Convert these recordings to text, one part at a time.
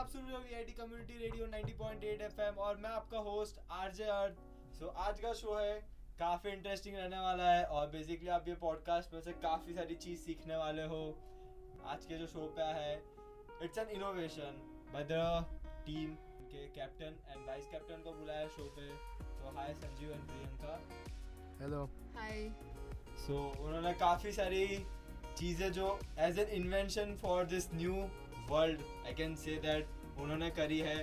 आप सुन रहे हो वीआईटी कम्युनिटी रेडियो 90.8 एफएम और मैं आपका होस्ट आरजे अर्थ। सो आज का शो है काफ़ी इंटरेस्टिंग रहने वाला है और बेसिकली आप ये पॉडकास्ट में से काफ़ी सारी चीज़ सीखने वाले हो। आज के जो शो पे है it's an innovation by the team के कैप्टन एंड वाइस कैप्टन को बुलाया शो पे। तो hi Sanjeev and Priyanka hello hi so उन्होंने काफ़ी सारी चीज़ें जो as an invention for this new world I can say that उन्होंने करी है.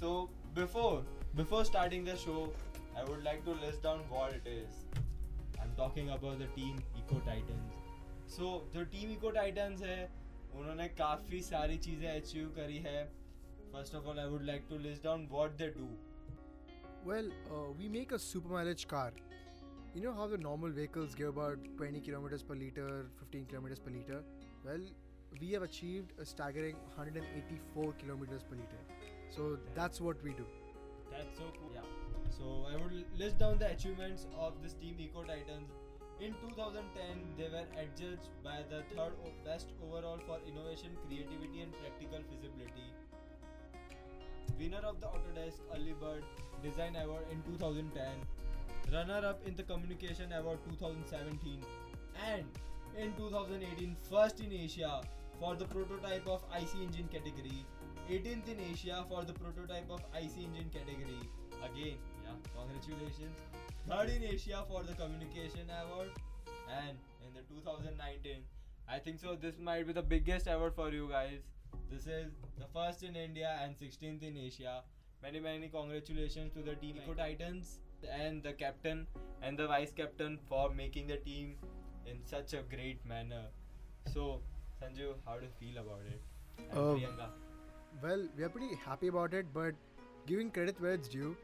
So before before starting the show I would like to list down what it is I am talking about the team eco titans so जो team eco titans है उन्होंने काफ़ी सारी चीज़ें achieve करी है. First of all I would like to list down what they do Well, uh, we make a super mileage car. You know how the normal vehicles give about 20 kilometers per liter, 15 kilometers per liter? Well, we have achieved a staggering 184 kilometers per liter. So that's what we do. That's so cool. Yeah. So I would list down the achievements of this team Eco Titans. In 2010, they were adjudged by the third best overall for innovation, creativity, and practical feasibility. Winner of the Autodesk Early Bird Design Award in 2010. Runner up in the Communication Award 2017. And in 2018, first in Asia for the prototype of IC engine category. 18th in Asia for the prototype of IC engine category. Again, yeah, congratulations. Third in Asia for the Communication Award. And in the 2019, I think so. This might be the biggest award for you guys. This is the first in India and 16th in Asia. Many, many congratulations to the team Eco Titans and the captain and the vice captain for making the team in such a great manner. So, Sanju, how do you feel about it? Uh, Priyanka. Well, we are pretty happy about it, but giving credit where it's due,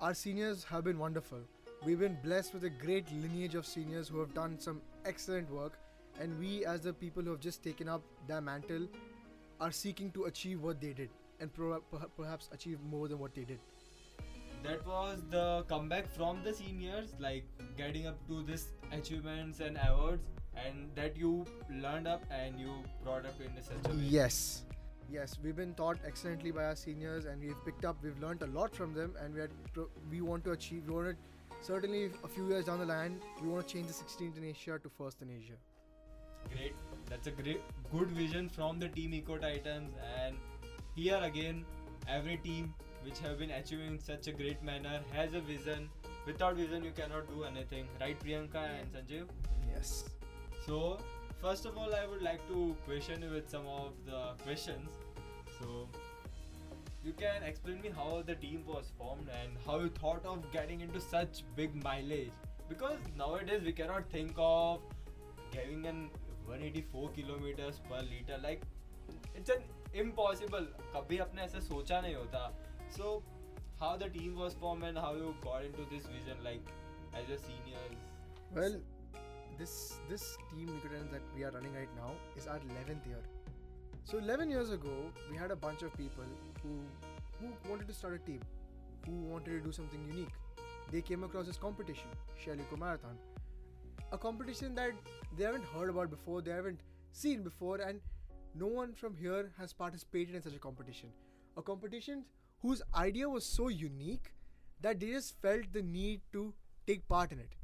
our seniors have been wonderful. We've been blessed with a great lineage of seniors who have done some excellent work, and we, as the people who have just taken up their mantle, are seeking to achieve what they did and pro- perhaps achieve more than what they did. that was the comeback from the seniors like getting up to this achievements and awards and that you learned up and you brought up in such a way Yes. Yes, we've been taught excellently by our seniors, and we've picked up, we've learned a lot from them, and we are we want to achieve. We want to certainly a few years down the line, we want to change the 16th in Asia to first in Asia. great that's a great good vision from the team eco titans and here again every team which have been achieving in such a great manner has a vision without vision you cannot do anything right priyanka and sanjeev Yes. So, first of all, I would like to question you with some of the questions. So, you can explain me how the team was formed and how you thought of getting into such big mileage. Because nowadays we cannot think of giving an 184 kilometers per liter. Like, it's an impossible. कभी अपने ऐसे सोचा नहीं होता. So, how the team was formed and how you got into this vision, like as your seniors. Well, this this team Eco Titans that we are running right now is our 11th year. So 11 years ago, we had a bunch of people who who wanted to start a team, who wanted to do something unique. They came across this competition, Shell Eco Marathon, a competition that they haven't heard about before, they haven't seen before, and no one from here has participated in such a competition. A competition whose idea was so unique that they just felt the need to take part in it.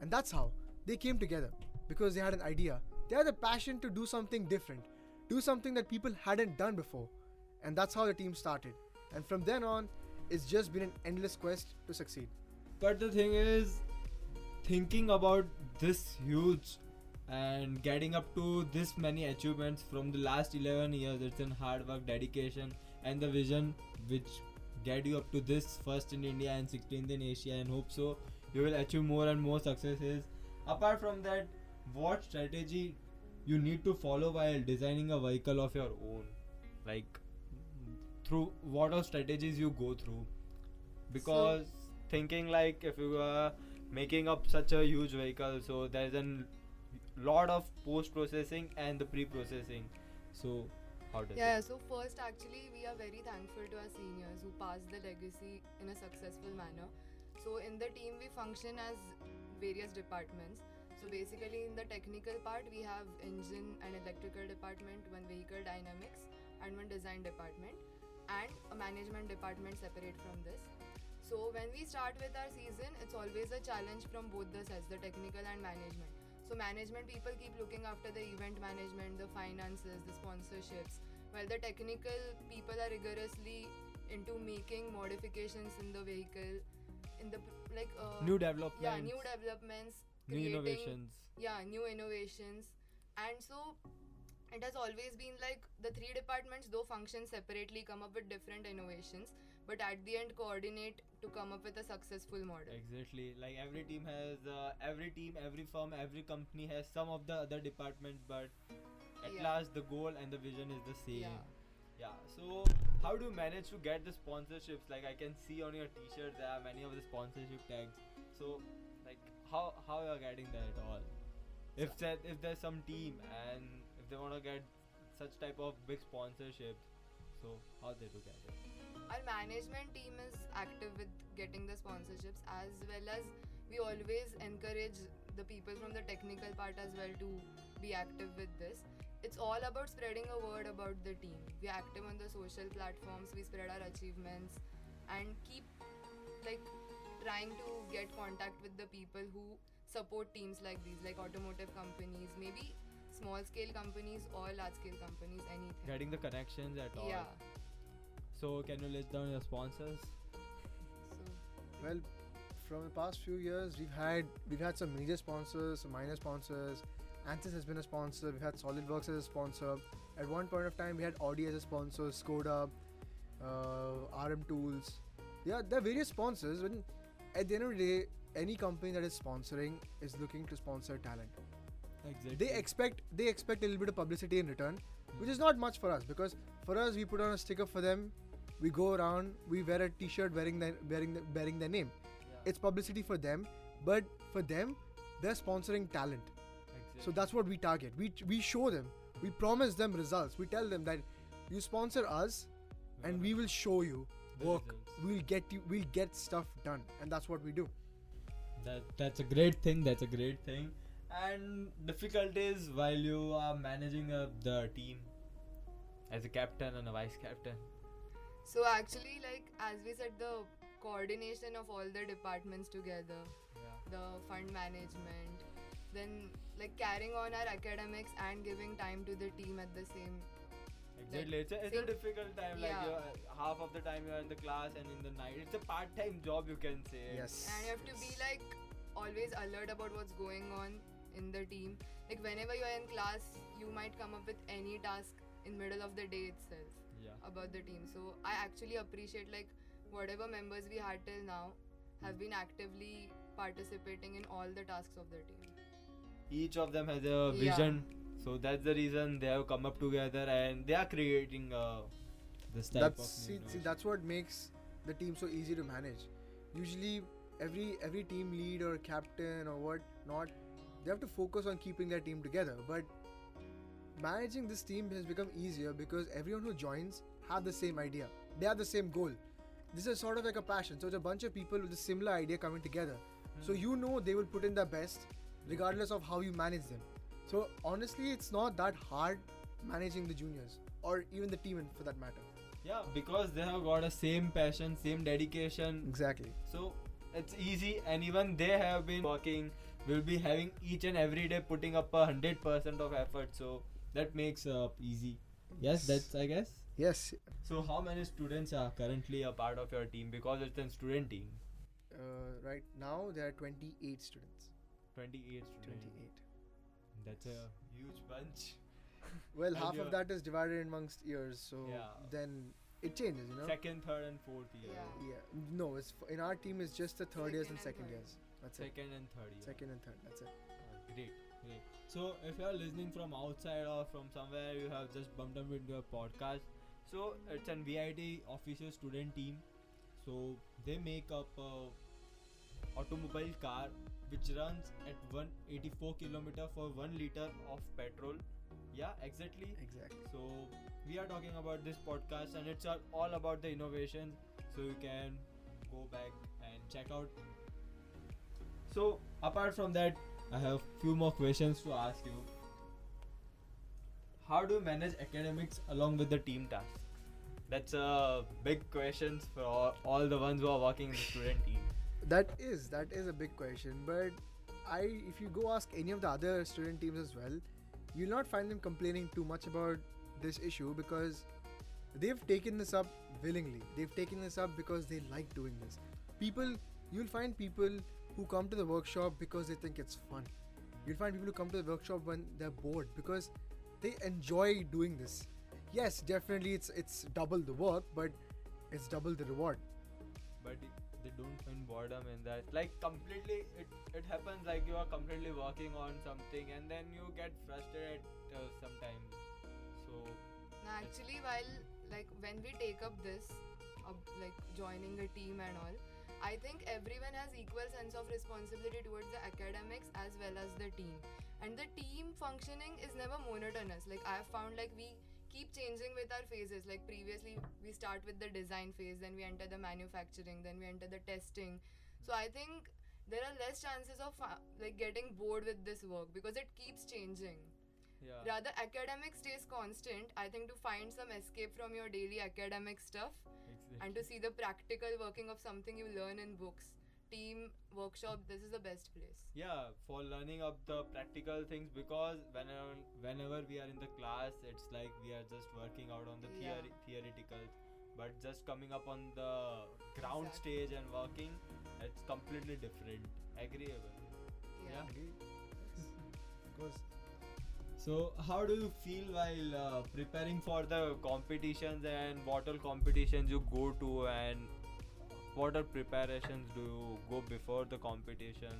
And that's how they came together because they had an idea. They had a passion to do something different, do something that people hadn't done before. And that's how the team started. And from then on, it's just been an endless quest to succeed. But the thing is, thinking about this huge and getting up to this many achievements from the last 11 years, it's in hard work, dedication, and the vision which get you up to this first in India and 16th in Asia, and hope so you will achieve more and more successes. Apart from that, what strategy you need to follow while designing a vehicle of your own? Like, through what are strategies you go through? because thinking like if you are making up such a huge vehicle so there's a lot of post processing and the pre processing so how does Yeah, it so first, actually, we are very thankful to our seniors who passed the legacy in a successful manner. So, in the team, we function as various departments. So, basically, in the technical part, we have engine and electrical department, one vehicle dynamics, and one design department, and a management department separate from this. So when we start with our season, it's always a challenge from both the sides, the technical and management. So management people keep looking after the event management, the finances, the sponsorships, while the technical people are rigorously into making modifications in the vehicle, in the like uh, New developments. yeah new developments, new innovations. yeah new innovations, and so it has always been like the three departments though function separately come up with different innovations but at the end coordinate to come up with a successful model Exactly. Like every team has, uh, every team, every firm, every company has some of the other departments, but at Yeah. last the goal and the vision is the same. yeah Yeah. So how do you manage to get the sponsorships? Like I can see on your T-shirt there are many of the sponsorship tags. So like how how you are getting that at all? If that if there's some team and if they want to get such type of big sponsorships, so how they do get it? our management team is active with getting the sponsorships as well as we always encourage the people from the technical part as well to be active with this it's all about spreading a word about the team we're active on the social platforms we spread our achievements and keep like trying to get contact with the people who support teams like these like automotive companies maybe small scale companies or large scale companies anything Getting the connections at all. yeah So can you list down your sponsors? so Well, from the past few years, we've had we've had some major sponsors, some minor sponsors. Ansys has been a sponsor. We've had SolidWorks as a sponsor. At one point of time, we had Audi as a sponsor, Skoda, uh, RM Tools. Yeah, there are various sponsors. But at the end of the day, any company that is sponsoring is looking to sponsor talent. Exactly. They expect they expect a little bit of publicity in return, which is not much for us because for us we put on a sticker for them. We go around, we wear a T-shirt wearing their wearing the, bearing their name it's publicity for them but for them they're sponsoring talent so that's what we target we we show them we promise them results we tell them that you sponsor us and we will show you work we'll get you we'll get stuff done and that's what we do That that's a great thing. That's a great thing. And difficulties while you are managing uh, the team as a captain and a vice captain. So actually, like as we said, the coordination of all the departments together, Yeah. the fund management, then like carrying on our academics and giving time to the team at the same. Exactly. It's a, it's a difficult time. Like Yeah. you're, half of the time you're in the class and in the night. It's a part-time job, you can say. yes And you have to be like always alert about what's going on in the team. Like whenever you're in class, you might come up with any task in middle of the day itself Yeah. about the team. So I actually appreciate like whatever members we had till now have hmm. been actively participating in all the tasks of the team. Each of them has a Yeah. vision. So that's the reason they have come up together and they are creating uh, this type that's of see, see that's what makes the team so easy to manage. Usually every every team lead or captain or what not they have to focus on keeping their team together. But managing this team has become easier because everyone who joins have the same idea. They have the same goal. This is sort of like a passion. So it's a bunch of people with a similar idea coming together. So Hmm. you know they will put in their best regardless of how you manage them so honestly it's not that hard managing the juniors or even the team for that matter Yeah, because they have got a same passion, same dedication. exactly So it's easy, and even they have been working. Will be having each and every day putting up a hundred percent of effort. So that makes uh, easy. Yes, that's I guess. Yes, So how many students are currently a part of your team? Because it's a student team. uh, right now there are 28 students. Twenty-eight students. 28. That's a huge bunch. Well, And half of that is divided amongst years, so Yeah. then it changes, you know. Second, third, and fourth year. Yeah. Yeah. No, it's f- in our team is just the third years and Second second and years. That's it. Second and third year. Second and third. That's it. Uh, great, great. So, if you are listening from outside or from somewhere, you have just bumped up into a podcast. So, it's an VIT official student team. So, they make up a automobile car which runs at 184 kilometer for 1 liter of petrol. Yeah, exactly. Exactly. So, we are talking about this podcast and it's all, about the innovation. So, you can go back and check out. So, apart from that, I have few more questions to ask you. how do you manage academics along with the team tasks? That's a big question for all the ones who are working in the student team. That is that is a big question, but I if you go ask any of the other student teams as well, you'll not find them complaining too much about this issue because they've taken this up willingly. They've taken this up because they like doing this. People you'll find people who come to the workshop because they think it's fun. You'll find people who come to the workshop when they're bored because they enjoy doing this. Yes, definitely it's it's double the work, but it's double the reward. But they don't find boredom in that. Like completely, it it happens like you are completely working on something and then you get frustrated uh, sometimes. So No, actually, while like when we take up this, uh, like joining a team and all, I think everyone has equal sense of responsibility towards the academics as well as the team. And the team functioning is never monotonous. Like I have found, like we keep changing with our phases. Like previously, we start with the design phase, then we enter the manufacturing, then we enter the testing. So I think there are less chances of uh, like getting bored with this work because it keeps changing yeah. rather academic stays constant i think to find some escape from your daily academic stuff Exactly. and to see the practical working of something you learn in books team workshop this is the best place. Yeah for learning of the practical things because whenever whenever we are in the class it's like we are just working out on the Yeah. theory theoretical. But just coming up on the ground Exactly. stage and working it's completely different. Agreeable. Yeah, Of course. so how do you feel while uh, preparing for the competitions and what all competitions you go to and what are preparations do you go before the competition?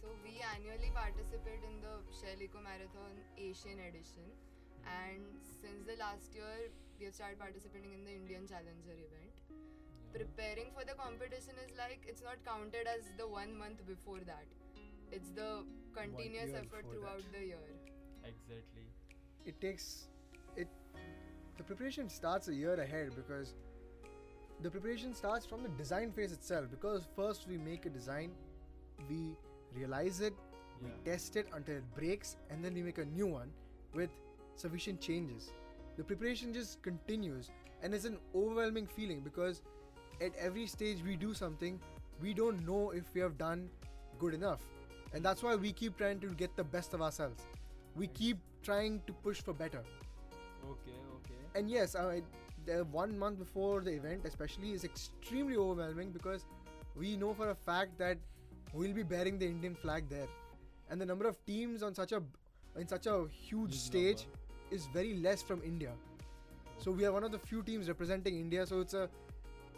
So we annually participate in the shell eco marathon asian edition. Hmm. And since the last year we have started participating in the indian challenger event. Preparing for the competition is like it's not counted as the one month before that. It's the continuous effort throughout that. the year. Exactly. It takes it the preparation starts a year ahead because the preparation starts from the design phase itself because first we make a design we realize it we test it until it breaks and then we make a new one with sufficient changes. The preparation just continues and it's an overwhelming feeling because at every stage we do something we don't know if we have done good enough. And that's why we keep trying to get the best of ourselves. We keep trying to push for better. Okay okay. And yes I, the one month before the event especially is extremely overwhelming because we know for a fact that we'll be bearing the indian flag there. And the number of teams on such a in such a huge Big stage number. is very less from india. So we are one of the few teams representing india so it's a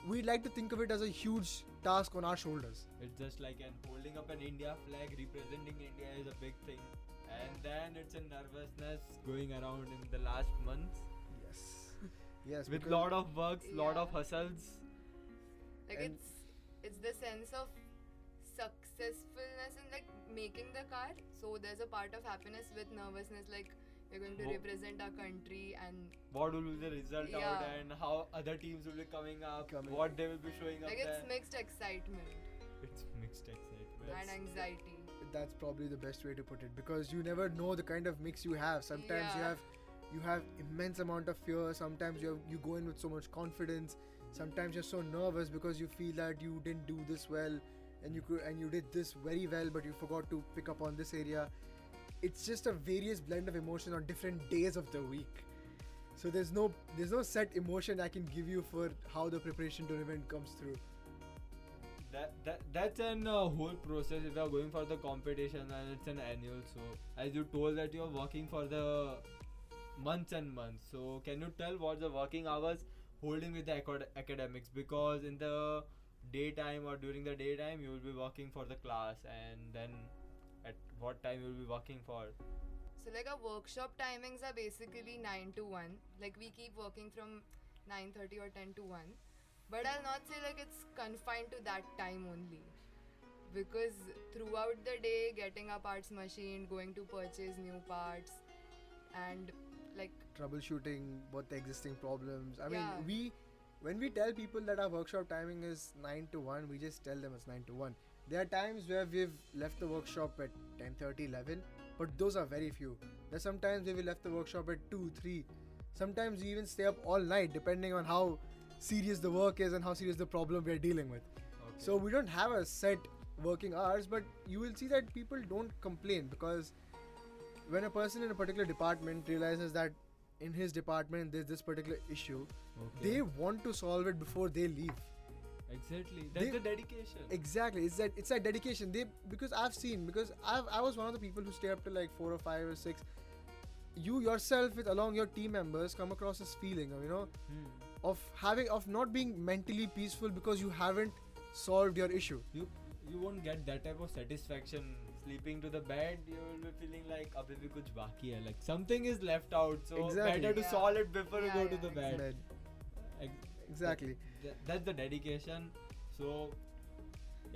we like to think of it as a huge task on our shoulders. It's just like an holding up an India flag representing India is a big thing, and then it's a nervousness going around in the last months yes yes with because- lot of works, lot of hustles. like And- it's it's the sense of successfulness in like making the car so there's a part of happiness with nervousness like we're going to Wo- represent our country and What will be the result out, Yeah. and how other teams will be coming up, Coming. what they will be showing up like it's there. mixed excitement It's mixed excitement. and anxiety that's probably the best way to put it because you never know the kind of mix you have sometimes you have you have immense amount of fear. Sometimes you have, you go in with so much confidence. Sometimes you're so nervous because you feel that you didn't do this well and you could and you did this very well but you forgot to pick up on this area. It's just a various blend of emotion on different days of the week. So there's no there's no set emotion i can give you for how the preparation to event comes through. That, that that's an uh, whole process if you are going for the competition and it's an annual. So as you told that you are working for the months and months. So can you tell what the working hours holding with the acad- academics? Because in the daytime or during the daytime you will be working for the class. And then at what time you will be working for? So like our workshop timings are basically 9 to 1 like we keep working from 9:30 or 10 to 1 but i'll not say like it's confined to that time only. Because throughout the day getting our parts machined going to purchase new parts and like troubleshooting what the existing problems. I Yeah. mean, we when we tell people that our workshop timing is 9 to 1, we just tell them it's 9 to 1. There are times where we've left the workshop at 10:30, 11 but those are very few. There's sometimes where we left the workshop at two, three. Sometimes we even stay up all night, depending on how serious the work is and how serious the problem we're dealing with. Okay. So we don't have a set working hours, but you will see that people don't complain because when a person in a particular department realizes that in his department there's this particular issue, okay. they want to solve it before they leave. exactly that's they- the dedication. Exactly, it's that it's that dedication. They because I've seen because I've I was one of the people who stay up till like four or five or six. You yourself with along your team members come across this feeling of you know Hmm. of having of not being mentally peaceful because you haven't solved your issue. You you won't get that type of satisfaction sleeping to the bed. You will be feeling like abhi bhi kuch baki hai. Like something is left out. So Exactly. better to Yeah. solve it before Yeah, you go to the bed. Bed. Ex- Exactly. Th- that's the dedication. So,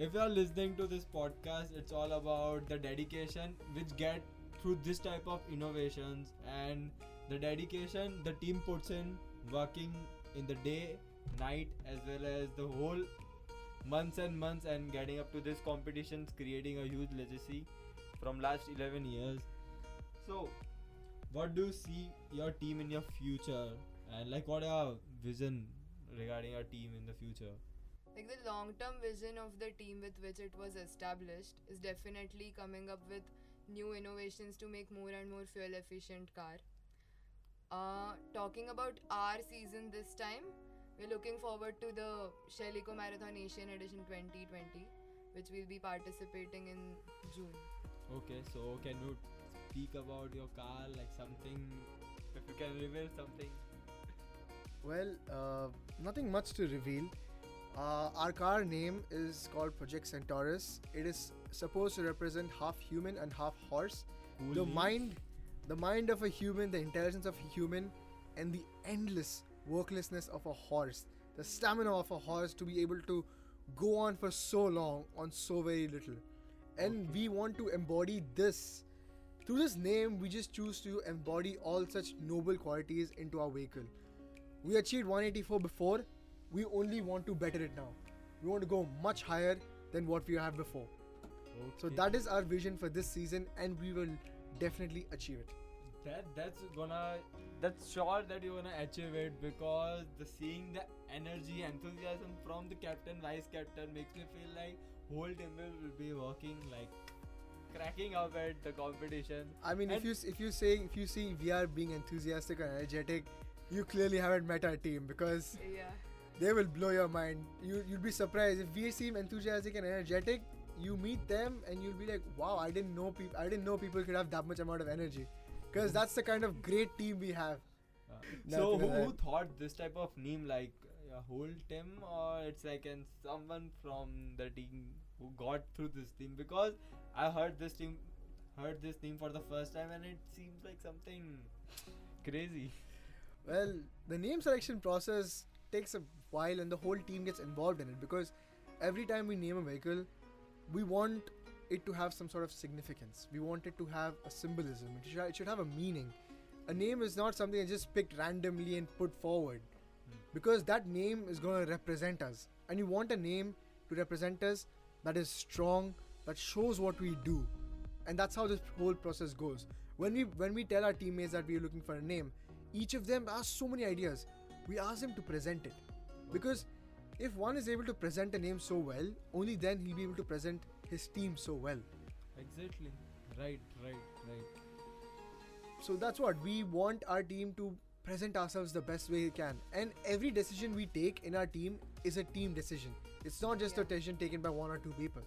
if you are listening to this podcast, it's all about the dedication which get through this type of innovations and the dedication the team puts in working in the day, night, as well as the whole months and months and getting up to this competitions, creating a huge legacy from last 11 years. So, what do you see your team in your future, and like what are vision regarding our team in the future? Like the long term vision of the team with which it was established is definitely coming up with new innovations to make more and more fuel efficient car. Uh, talking about our season this time, we're looking forward to the Shell Eco Marathon Asian Edition 2020, which we'll be participating in June. Okay, so can you speak about your car, like something, if you can reveal something? Well, uh, nothing much to reveal. Uh, our car name is called Project Centaurus. It is supposed to represent half human and half horse. Cool the mind, the mind of a human, the intelligence of a human, and the endless worklessness of a horse. The stamina of a horse to be able to go on for so long on so very little. And Okay. we want to embody this. Through this name, we just choose to embody all such noble qualities into our vehicle. We achieved 184 before, we only want to better it now. We want to go much higher than what we have before. So that is our vision for this season, and we will definitely achieve it. That that's gonna that's sure that you're gonna achieve it because the seeing the energy enthusiasm from the captain vice captain makes me feel like whole team will will be working like cracking up at the competition I mean, if you if you say if you see we are being enthusiastic and energetic, you clearly haven't met our team because Yeah. they will blow your mind. You you'll be surprised if we seem enthusiastic and energetic. You meet them and you'll be like, wow, I didn't know people. I didn't know people could have that much amount of energy, because that's the kind of great team we have. Uh, so who, who thought this type of name like a whole team or it's like an someone from the team who got through this team? Because i heard this team heard this name for the first time and it seems like something crazy. Well, the name selection process takes a while and the whole team gets involved in it because every time we name a vehicle, we want it to have some sort of significance. We want it to have a symbolism. It should, it should have a meaning. A name is not something that's just picked randomly and put forward Hmm. because that name is going to represent us. And you want a name to represent us that is strong, that shows what we do. And that's how this whole process goes. When we when we tell our teammates that we're looking for a name, each of them has so many ideas. We ask them to present it. Because if one is able to present a name so well, only then he'll be able to present his team so well. exactly right right right So that's what we want our team to present ourselves the best way we can. And every decision we take in our team is a team decision. It's not just a decision taken by one or two people.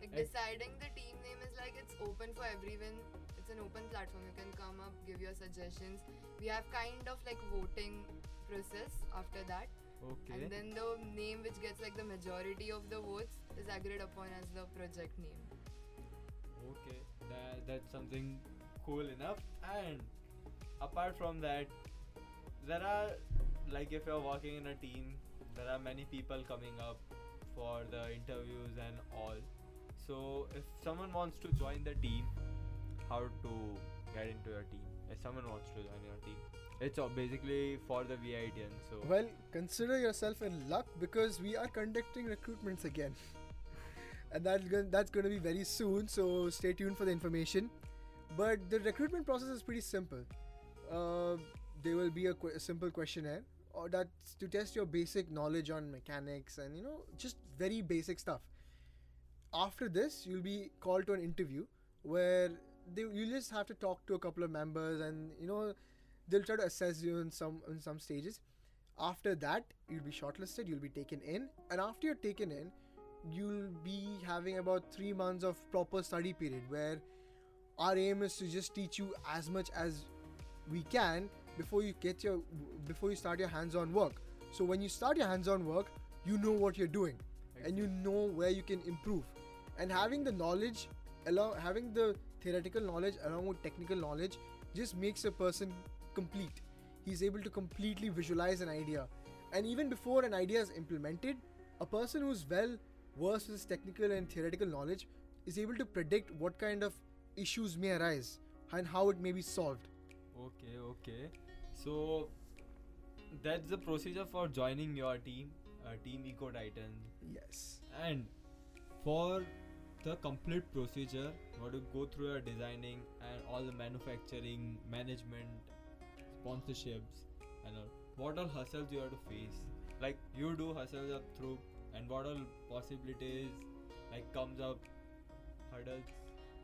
Like deciding the team name is like it's open for everyone. It's an open platform. You can come up, give your suggestions. We have kind of like voting process after that, okay and then the name which gets like the majority of the votes is agreed upon as the project name. okay that that's something cool enough. And apart from that there are like if you're working in a team there are many people coming up for the interviews and all. So if someone wants to join the team how to get into your team? If someone wants to join your team. It's all basically for the VITN so. Well, consider yourself in luck because we are conducting recruitments again. and that's going that's going to be very soon, so stay tuned for the information. But the recruitment process is pretty simple. Uh, there will be a, que- a simple questionnaire or that's to test your basic knowledge on mechanics and you know just very basic stuff. After this, you'll be called to an interview where they, you just have to talk to a couple of members and you know they'll try to assess you in some in some stages. After that, you'll be shortlisted. You'll be taken in, and after you're taken in, you'll be having about three months of proper study period where our aim is to just teach you as much as we can before you get your before you start your hands-on work. So when you start your hands-on work you know what you're doing and you know where you can improve. And having the knowledge along having the theoretical knowledge along with technical knowledge just makes a person complete. He's able to completely visualize an idea. And even before an idea is implemented a person who's well versed with his technical and theoretical knowledge is able to predict what kind of issues may arise and how it may be solved Okay, okay. So that's the procedure for joining your team, uh, Team Eco Titan. yes And for the complete procedure, you have to go through your designing and all the manufacturing, management, sponsorships, and all. What all hustles you have to face? Like you do hustles up through, and what all possibilities like comes up, hurdles.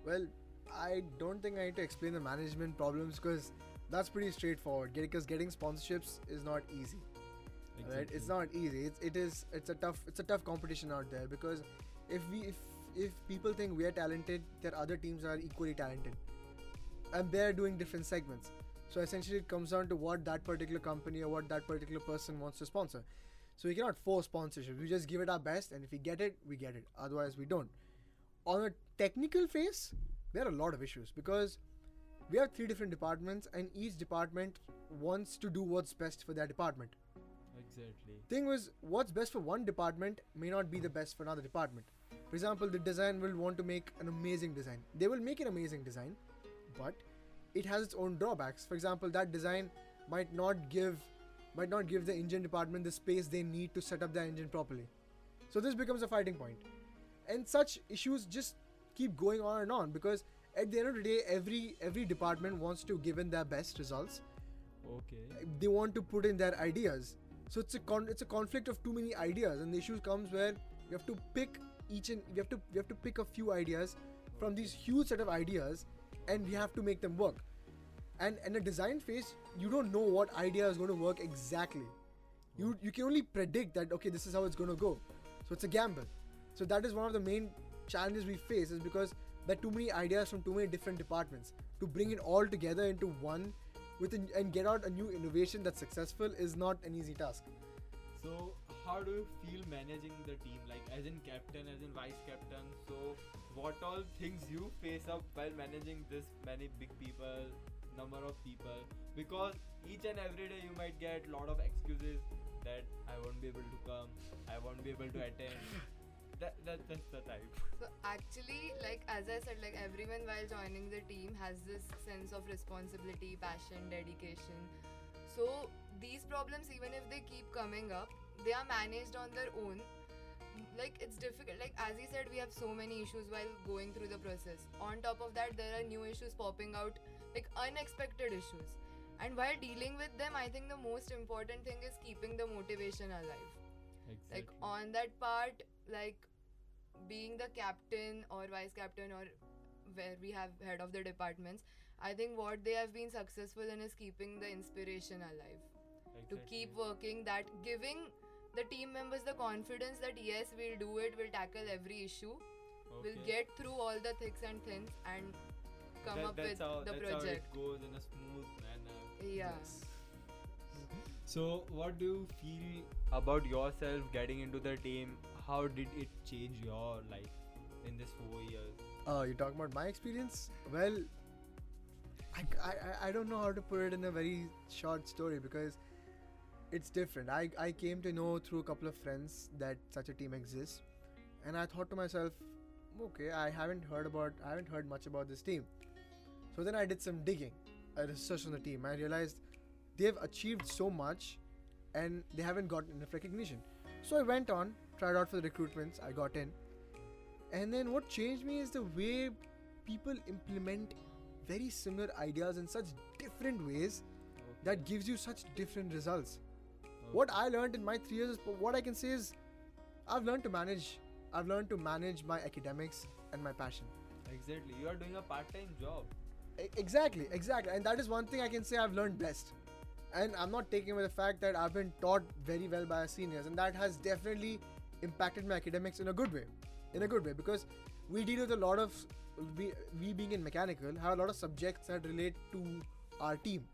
Well, I don't think I need to explain the management problems because that's pretty straightforward. Because getting sponsorships is not easy, right? It's not easy. It's it is it's a tough it's a tough competition out there because if we if if people think we are talented, there are other teams are equally talented, and they're doing different segments. So essentially, it comes down to what that particular company or what that particular person wants to sponsor. So we cannot force sponsorship. We just give it our best, and if we get it, we get it. Otherwise, we don't. On a technical face, there are a lot of issues because we have three different departments, and each department wants to do what's best for their department. Exactly. Thing was, what's best for one department may not be the best for another department. For example, the design will want to make an amazing design. They will make an amazing design, but it has its own drawbacks. For example, that design might not give might not give the engine department the space they need to set up their engine properly. So this becomes a fighting point. And such issues just keep going on and on because at the end of the day every every department wants to give in their best results Okay. they want to put in their ideas so it's a con- it's a conflict of too many ideas and the issue comes where you have to pick each and you have to you have to pick a few ideas from these huge set of ideas and we have to make them work and in a design phase you don't know what idea is going to work exactly you you can only predict that okay this is how it's going to go so it's a gamble so that is one of the main challenges we face is because there are too many ideas from too many different departments to bring it all together into one with an, and get out a new innovation that's successful is not an easy task So, how do you feel managing the team? Like, as in captain, as in vice captain. So, what all things you face up while managing this many big people, number of people? Because each and every day you might get lot of excuses that I won't be able to come, I won't be able to attend. that, that that's the type. So actually, like as I said, like everyone while joining the team has this sense of responsibility, passion, dedication. So these problems, even if they keep coming up, they are managed on their own. Like it's difficult. Like as he said, we have so many issues while going through the process. On top of that, there are new issues popping out, like unexpected issues. And while dealing with them, I think the most important thing is keeping the motivation alive. Exactly. like on that part like being the captain or vice captain or where we have head of the departments i think what they have been successful in is keeping the inspiration alive. To keep working that giving the team members the confidence that yes we'll do it we'll tackle every issue. We'll get through all the thicks and thins and come That- up that's with how, the that's project how it goes in a smooth manner. yeah. So, what do you feel about yourself getting into the team? How did it change your life in this four years? uh, you're talking about my experience? Well I, I, I- I don't know how to put it in a very short story because it's different. I, I came to know through a couple of friends that such a team exists. And i thought to myself okay i haven't heard about i haven't heard much about this team so then i did some digging i researched on the team i realized they've achieved so much and they haven't gotten enough recognition so i went on tried out for the recruitments i got in and then what changed me is the way people implement very similar ideas in such different ways that gives you such different results. What I learned in my three years, is, what I can say is, I've learned to manage. I've learned to manage my academics and my passion. Exactly. You are doing a part-time job. Exactly, exactly. And that is one thing I can say I've learned best. And I'm not taking away the fact that I've been taught very well by our seniors, and that has definitely impacted my academics in a good way. In a good way, because we deal with a lot of, we, we being in mechanical, have a lot of subjects that relate to our team.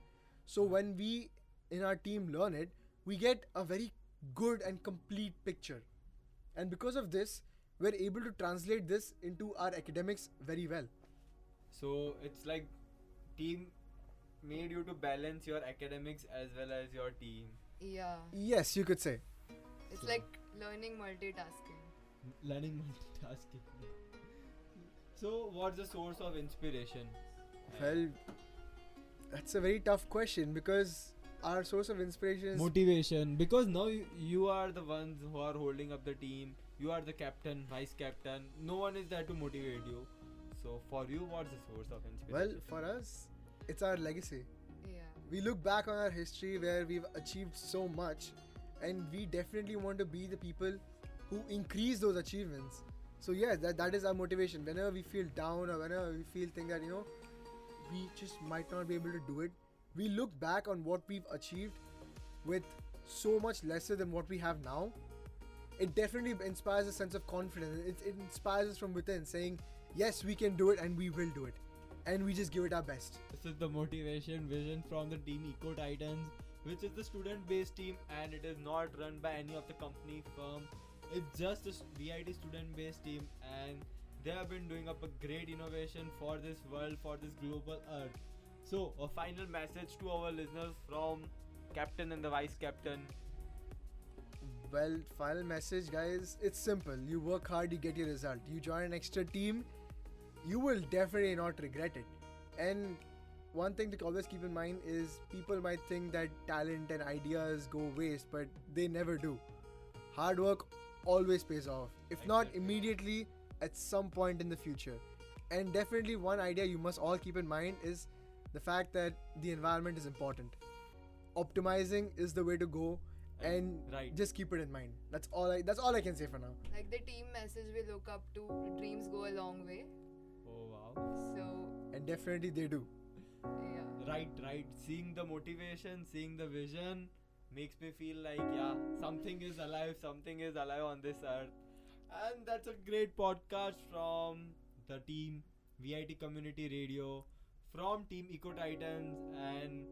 So when we in our team learn it, we get a very good and complete picture. And because of this, we're able to translate this into our academics very well. So it's like team made you to balance your academics as well as your team. Yeah. Yes, you could say. It's So- like learning multitasking. Learning multitasking. So what's the source of inspiration? Well, that's a very tough question because our source of inspiration is motivation because now you, you are the ones who are holding up the team you are the captain vice captain no one is there to motivate you so for you what's the source of inspiration? well for us. It's our legacy. Yeah. We look back on our history where we've achieved so much, and we definitely want to be the people who increase those achievements. So yeah, that that is our motivation. Whenever we feel down or whenever we feel think that you know we just might not be able to do it, we look back on what we've achieved with so much lesser than what we have now. It definitely inspires a sense of confidence. It, it inspires us from within, saying, "Yes, we can do it, and we will do it." And we just give it our best. this is the motivation vision from the team eco titans which is the student based team and it is not run by any of the company firm it's just a VIT student based team and they have been doing up a great innovation for this world for this global earth so a final message to our listeners from captain and the vice captain Well, final message, guys. It's simple. You work hard, you get your result. You join an extra team, you will definitely not regret it. And one thing to always keep in mind is people might think that talent and ideas go waste, but they never do. Hard work always pays off. If not immediately, at some point in the future. And definitely, one idea you must all keep in mind is the fact that the environment is important. Optimizing is the way to go and right just keep it in mind. That's all I that's all I can say for now. Like the team message we look up to, dreams go a long way. Oh wow. So, And definitely they do. yeah. right right. Seeing the motivation seeing the vision makes me feel like yeah something is alive something is alive on this earth. And that's a great podcast from the team vit community radio from team eco titans. And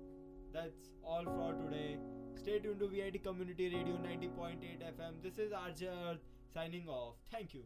that's all for today. Stay tuned to vit community radio 90.8 fm this is rj Arth signing off. Thank you